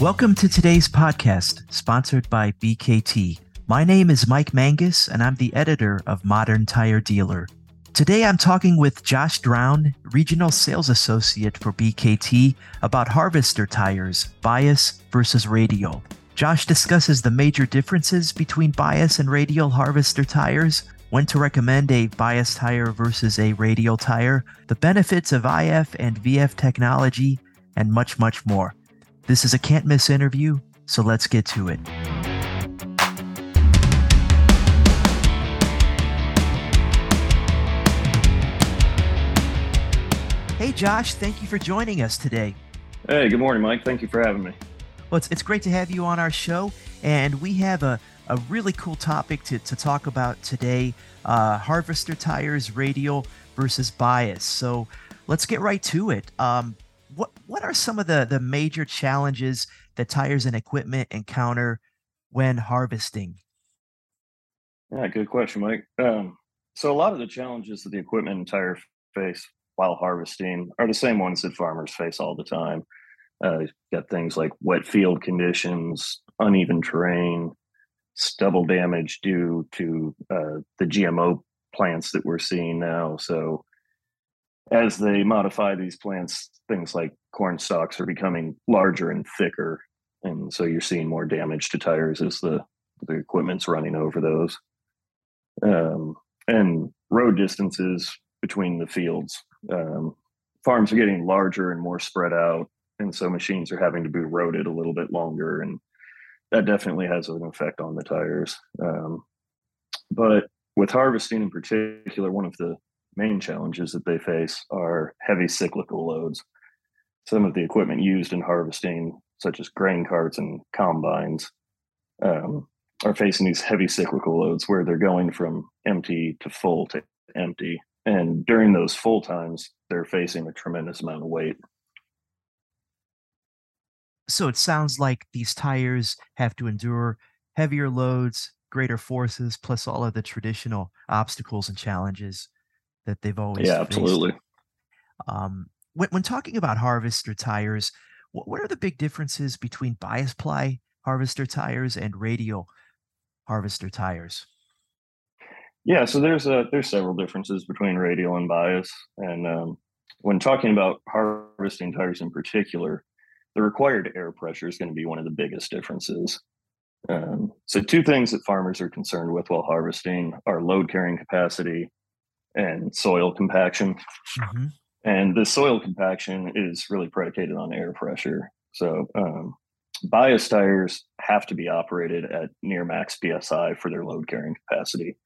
Welcome to today's podcast, sponsored by BKT. My name is Mike Manges, and I'm the editor of Modern Tire Dealer. Today I'm talking with Josh Drown, Regional Sales Associate for BKT, about Harvester tires, bias versus radial. Josh discusses the major differences between bias and radial Harvester tires, when to recommend a bias tire versus a radial tire, the benefits of IF and VF technology, and much, much more. This is a can't miss interview, so let's get to it. Hey, Josh, thank you for joining us today. Hey, good morning, Mike. Thank you for having me. Well, it's, it's great to have you on our show, and we have a, a really cool topic to, to talk about today uh, Harvester tires, radial versus bias. So let's get right to it. Um, what are some of the the major challenges that tires and equipment encounter when harvesting? Yeah, good question, Mike. Um, so a lot of the challenges that the equipment and tire face while harvesting are the same ones that farmers face all the time. Uh, got things like wet field conditions, uneven terrain, stubble damage due to uh, the GMO plants that we're seeing now. So as they modify these plants, things like corn stalks are becoming larger and thicker, and so you're seeing more damage to tires as the the equipment's running over those. Um, and road distances between the fields. Um, farms are getting larger and more spread out, and so machines are having to be roaded a little bit longer, and that definitely has an effect on the tires. Um, but with harvesting in particular, one of the main challenges that they face are heavy cyclical loads. Some of the equipment used in harvesting, such as grain carts and combines, um, are facing these heavy cyclical loads where they're going from empty to full to empty. And during those full times, they're facing a tremendous amount of weight. So it sounds like these tires have to endure heavier loads, greater forces, plus all of the traditional obstacles and challenges that they've always yeah faced. absolutely. Um, when, when talking about harvester tires what, what are the big differences between bias ply harvester tires and radial harvester tires? Yeah so there's a there's several differences between radial and bias and um, when talking about harvesting tires in particular the required air pressure is going to be one of the biggest differences. Um, so two things that farmers are concerned with while harvesting are load carrying capacity and soil compaction. Mm-hmm. And the soil compaction is really predicated on air pressure. So um, bias tires have to be operated at near max psi for their load carrying capacity,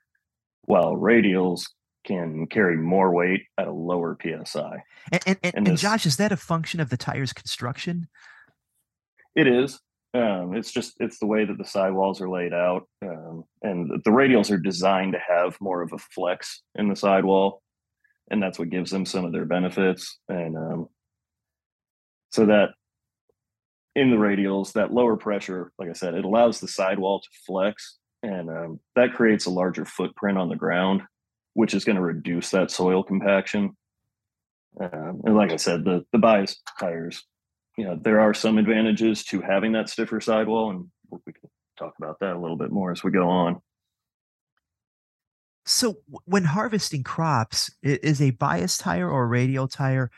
while radials can carry more weight at a lower psi. And, and, and, and, this, and Josh, is that a function of the tire's construction? It is. Um, it's just it's the way that the sidewalls are laid out, um, and the, radials are designed to have more of a flex in the sidewall, and that's what gives them some of their benefits. And um, so that in the radials, that lower pressure, like I said, it allows the sidewall to flex, and um, that creates a larger footprint on the ground, which is going to reduce that soil compaction. Um, and like I said, the the bias tires you know there are some advantages to having that stiffer sidewall, and we can talk about that a little bit more as we go on. So, when harvesting crops, is a bias tire or a radial tire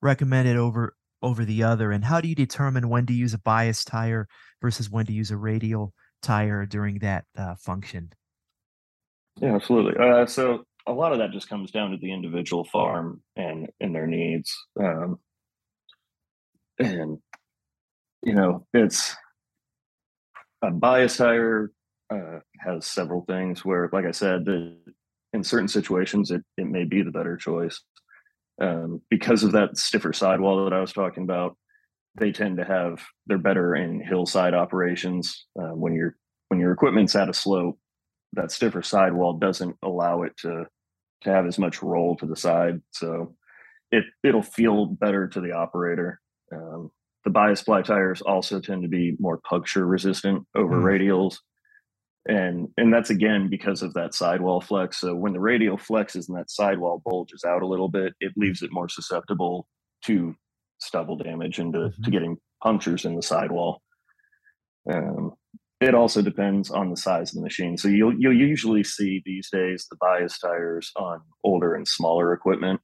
recommended over over the other? And how do you determine when to use a bias tire versus when to use a radial tire during that uh, function? Yeah, absolutely. Uh, so a lot of that just comes down to the individual farm and and their needs. Um, and you know it's a bias tire uh, has several things where like i said the, in certain situations it, it may be the better choice. Um, because of that stiffer sidewall that i was talking about they tend to have they're better in hillside operations. Uh, when your when your equipment's at a slope that stiffer sidewall doesn't allow it to to have as much roll to the side. So it it'll feel better to the operator um, the bias ply tires also tend to be more puncture resistant over mm. radials. And and that's again because of that sidewall flex. So when the radial flexes and that sidewall bulges out a little bit, it leaves it more susceptible to stubble damage and to, mm-hmm. to getting punctures in the sidewall. Um, it also depends on the size of the machine. So you'll you'll usually see these days the bias tires on older and smaller equipment,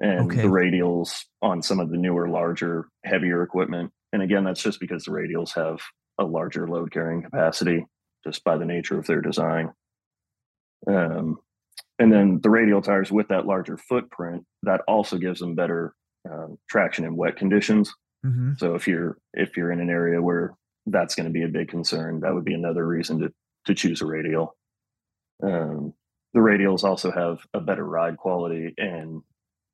and okay. the radials on some of the newer, larger, heavier equipment. And again, that's just because the radials have a larger load carrying capacity just by the nature of their design. Um, and then the radial tires with that larger footprint that also gives them better uh, traction in wet conditions. Mm-hmm. So if you're if you're in an area where that's going to be a big concern, that would be another reason to to choose a radial. Um, the radials also have a better ride quality and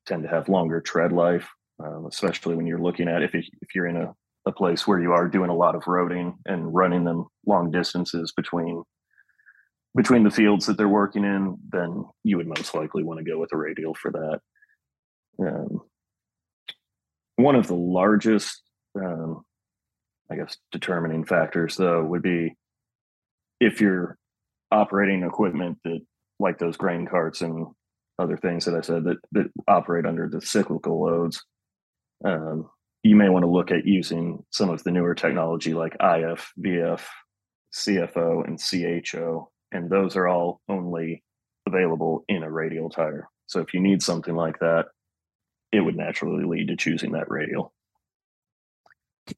tend to have longer tread life, um, especially when you're looking at if if you're in a a place where you are doing a lot of roading and running them long distances between between the fields that they're working in, then you would most likely want to go with a radial for that. Um, one of the largest, um, I guess, determining factors, though, would be if you're operating equipment that, like those grain carts and other things that I said that that operate under the cyclical loads. Um, you may want to look at using some of the newer technology like IF, VF, CFO, and CHO. And those are all only available in a radial tire. So if you need something like that, it would naturally lead to choosing that radial.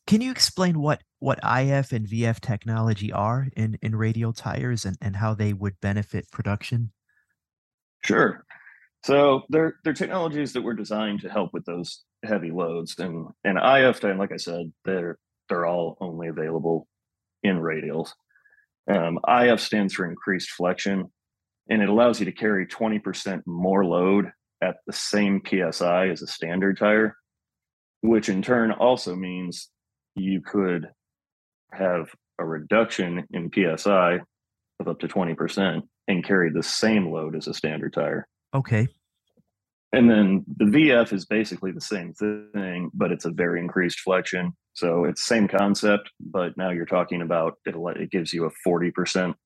Can you explain what, what IF and VF technology are in, in radial tires and, and how they would benefit production? Sure. So they're they're technologies that were designed to help with those heavy loads, and and IF and like I said, they're they're all only available in radials. Um, IF stands for increased flexion, and it allows you to carry 20% more load at the same psi as a standard tire, which in turn also means you could have a reduction in psi of up to 20% and carry the same load as a standard tire. Okay. And then the VF is basically the same thing, but it's a very increased flexion. So it's same concept, but now you're talking about it. It gives you a forty percent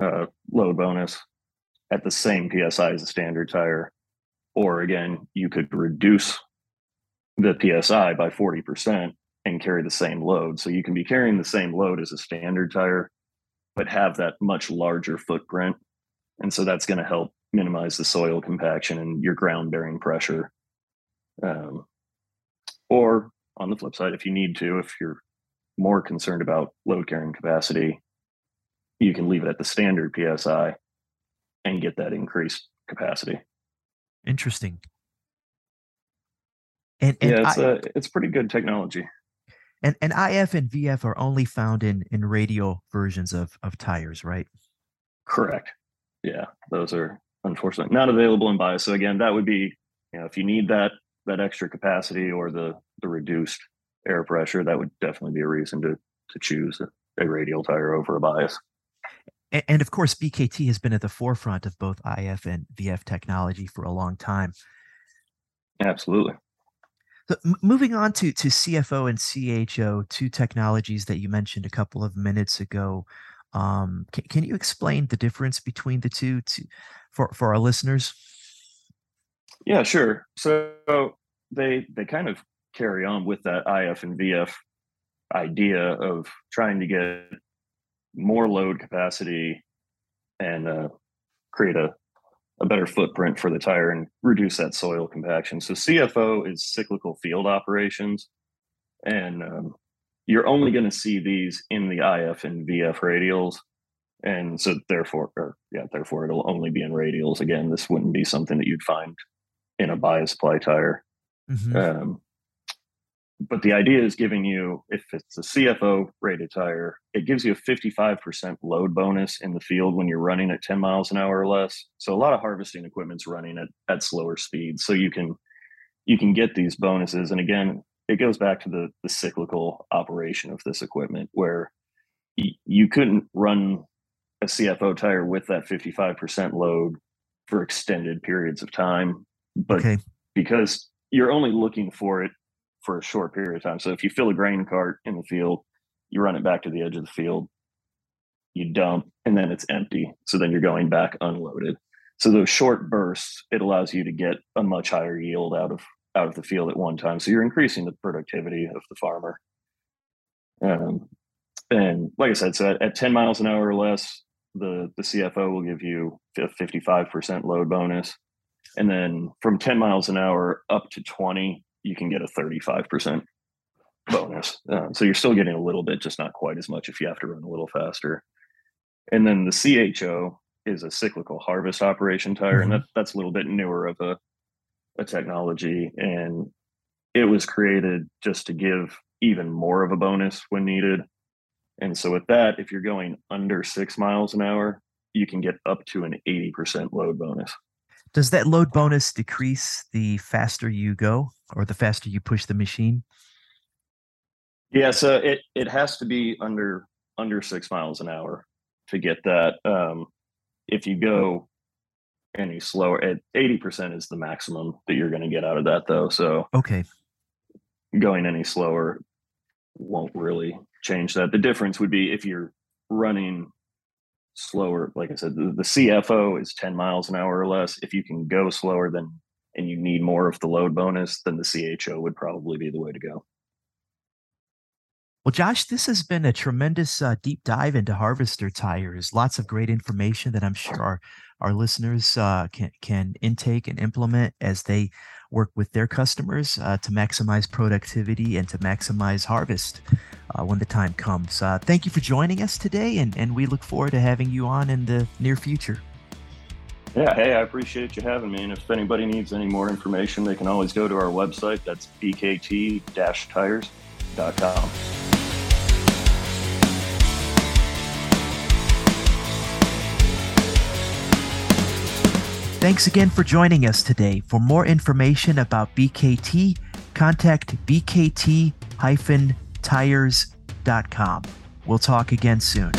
uh, load bonus at the same psi as a standard tire, or again, you could reduce the psi by forty percent and carry the same load. So you can be carrying the same load as a standard tire, but have that much larger footprint, and so that's going to help minimize the soil compaction and your ground bearing pressure. Um, or on the flip side, if you need to, if you're more concerned about load carrying capacity, you can leave it at the standard PSI and get that increased capacity. Interesting. And, and yeah, it's I, a it's pretty good technology. And and IF and VF are only found in in radial versions of of tires, right? Correct. Yeah, those are unfortunately not available in bias. So again, that would be you know if you need that that extra capacity or the the reduced air pressure, that would definitely be a reason to to choose a, radial tire over a bias. And, and of course, BKT has been at the forefront of both IF and VF technology for a long time. Absolutely. So moving on to to CFO and CHO, two technologies that you mentioned a couple of minutes ago. Um, can, can you explain the difference between the two to, for, for our listeners? Yeah, sure. So they they kind of carry on with that IF and VF idea of trying to get more load capacity and uh, create a, a better footprint for the tire and reduce that soil compaction. So CFO is cyclical field operations, and um, you're only going to see these in the IF and VF radials. And so therefore, or yeah, therefore it'll only be in radials. Again, this wouldn't be something that you'd find in a bias ply tire. Mm-hmm. Um, but the idea is giving you, if it's a CFO rated tire, it gives you a 55% load bonus in the field when you're running at 10 miles an hour or less. So a lot of harvesting equipment's running at, at slower speeds. So you can you can get these bonuses. And again, it goes back to the the cyclical operation of this equipment where y- you couldn't run a CFO tire with that 55% load for extended periods of time. But okay. because you're only looking for it for a short period of time. So if you fill a grain cart in the field, you run it back to the edge of the field, you dump, and then it's empty. So then you're going back unloaded. So those short bursts, it allows you to get a much higher yield out of out of the field at one time. So you're increasing the productivity of the farmer. Um, And like I said, so at, at 10 miles an hour or less, the, the CFO will give you a 55% load bonus. And then from 10 miles an hour up to 20, you can get a 35% bonus. Uh, so you're still getting a little bit, just not quite as much if you have to run a little faster. And then the CHO is a cyclical harvest operation tire, mm-hmm. and that, that's a little bit newer of a, a technology. And it was created just to give even more of a bonus when needed. And so with that, if you're going under six miles an hour, you can get up to an 80% load bonus. Does that load bonus decrease the faster you go or the faster you push the machine? Yeah, so it it has to be under under six miles an hour to get that. Um, if you go any slower, at eighty percent is the maximum that you're going to get out of that, though. So okay, going any slower won't really change that. The difference would be if you're running slower. Like I said, the, the CFO is ten miles an hour or less. If you can go slower than and you need more of the load bonus, then the CHO would probably be the way to go. Well, Josh, this has been a tremendous uh, deep dive into harvester tires. Lots of great information that I'm sure our our listeners uh, can can intake and implement as they work with their customers uh, to maximize productivity and to maximize harvest uh, when the time comes. Uh, thank you for joining us today, and, and we look forward to having you on in the near future. Yeah, hey, I appreciate you having me. And if anybody needs any more information, they can always go to our website. That's bkt-tires.com. Thanks again for joining us today. For more information about BKT, contact bkt-tires.com. We'll talk again soon.